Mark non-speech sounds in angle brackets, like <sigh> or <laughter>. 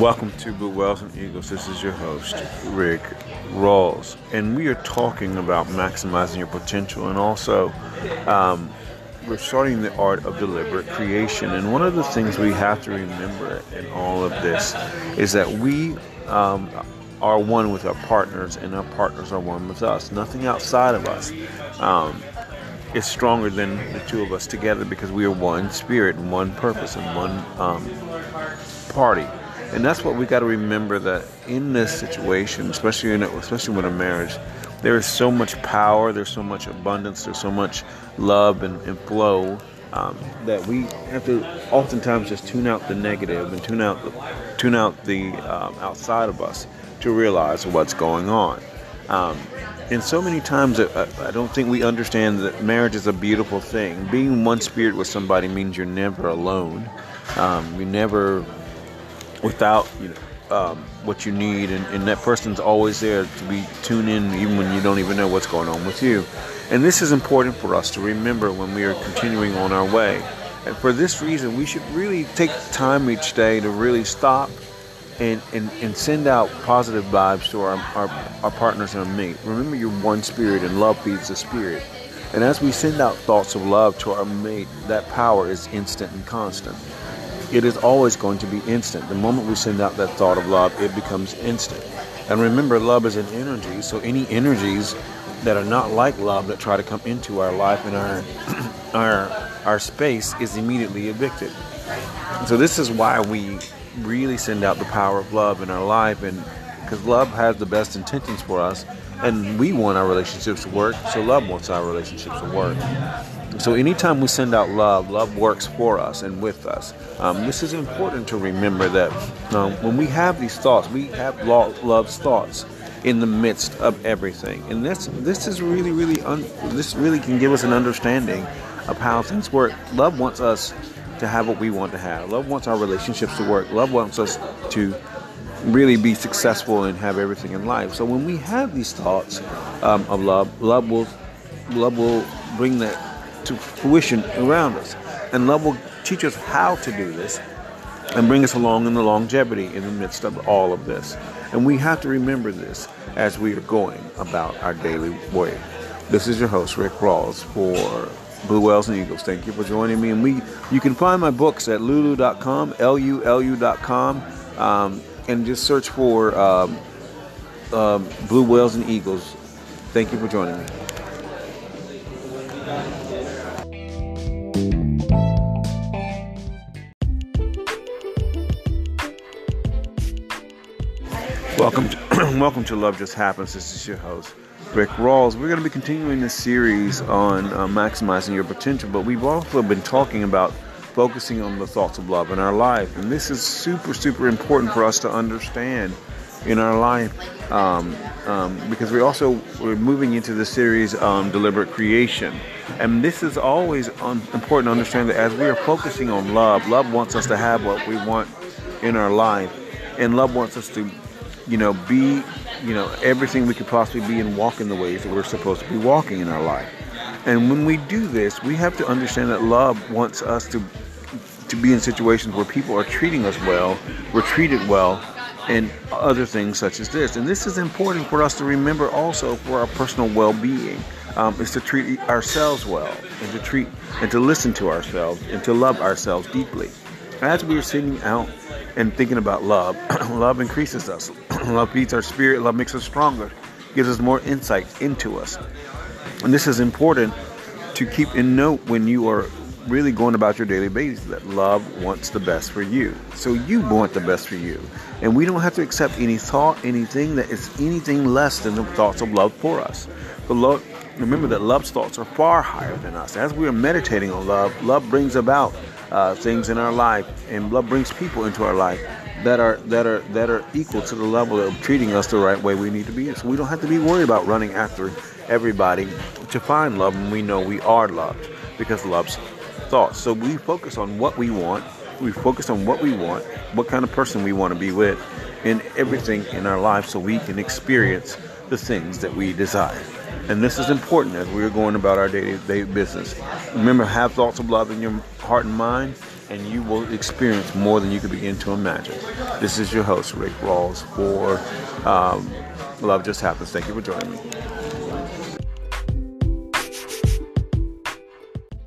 Welcome to Blue Whales and Eagles. This is your host, Rick Rawls, and we are talking about maximizing your potential and also um, we're starting the art of deliberate creation. And one of the things we have to remember in all of this is that we um, are one with our partners, and our partners are one with us. Nothing outside of us um, is stronger than the two of us together because we are one spirit and one purpose and one um, party. And that's what we got to remember that in this situation, especially in especially with a marriage, there is so much power, there's so much abundance, there's so much love and, and flow um, that we have to oftentimes just tune out the negative and tune out the, tune out the um, outside of us to realize what's going on. Um, and so many times, I, I don't think we understand that marriage is a beautiful thing. Being one spirit with somebody means you're never alone. Um, you're never without you know um, what you need, and, and, that person's always there to be tuned in, even when you don't even know what's going on with you. And this is important for us to remember when we are continuing on our way. And for this reason, we should really take time each day to really stop and, and, and send out positive vibes to our, our, our partners and our mate. Remember, you're one spirit, and love feeds the spirit. And as we send out thoughts of love to our mate, that power is instant and constant it is always going to be instant. The moment we send out that thought of love, it becomes instant. And remember, love is an energy, so any energies that are not like love that try to come into our life and our <clears throat> our our space is immediately evicted. So this is why we really send out the power of love in our life and because love has the best intentions for us and we want our relationships to work, so love wants our relationships to work. So anytime we send out love, love works for us and with us. Um, this is important to remember that um, when we have these thoughts, we have love's thoughts in the midst of everything, and this this is really really un, this really can give us an understanding of how things work. Love wants us to have what we want to have. Love wants our relationships to work. Love wants us to really be successful and have everything in life. So when we have these thoughts um, of love, love will love will bring that to fruition around us. And love will teach us how to do this and bring us along in the longevity in the midst of all of this. And we have to remember this as we are going about our daily way. This is your host, Rick Rawls, for Blue Whales and Eagles. Thank you for joining me. And we, you can find my books at lulu.com, L-U-L-U.com, um, and just search for um, um, Blue Whales and Eagles. Thank you for joining me. Welcome to, <clears throat> welcome to Love Just Happens. This is your host, Rick Rawls. We're going to be continuing this series on uh, maximizing your potential, but we've also been talking about focusing on the thoughts of love in our life. And this is super, super important for us to understand in our life um, um, because we also we're moving into the series um, deliberate creation and this is always un- important to understand that as we are focusing on love love wants us to have what we want in our life and love wants us to you know, be, you know, everything we could possibly be and walk in the ways that we're supposed to be walking in our life. And when we do this, we have to understand that love wants us to to be in situations where people are treating us well, we're treated well, and other things such as this. And this is important for us to remember also for our personal well-being. Um, is to treat ourselves well and to treat and to listen to ourselves and to love ourselves deeply. As we are sitting out and thinking about love, <clears throat> love increases us. <clears throat> love feeds our spirit. Love makes us stronger, gives us more insight into us. And this is important to keep in note when you are really going about your daily basis that love wants the best for you. So you want the best for you. And we don't have to accept any thought, anything that is anything less than the thoughts of love for us. But love, remember that love's thoughts are far higher than us. As we are meditating on love, love brings about uh, things in our life, and love brings people into our life that are that are that are equal to the level of treating us the right way we need to be. So we don't have to be worried about running after everybody to find love when we know we are loved because love's thoughts. So we focus on what we want. We focus on what we want, what kind of person we want to be with, in everything in our life, so we can experience the things that we desire. And this is important as we're going about our day-to-day business. Remember, have thoughts of love in your heart and mind, and you will experience more than you could begin to imagine. This is your host, Rick Rawls, for um, Love Just Happens. Thank you for joining me.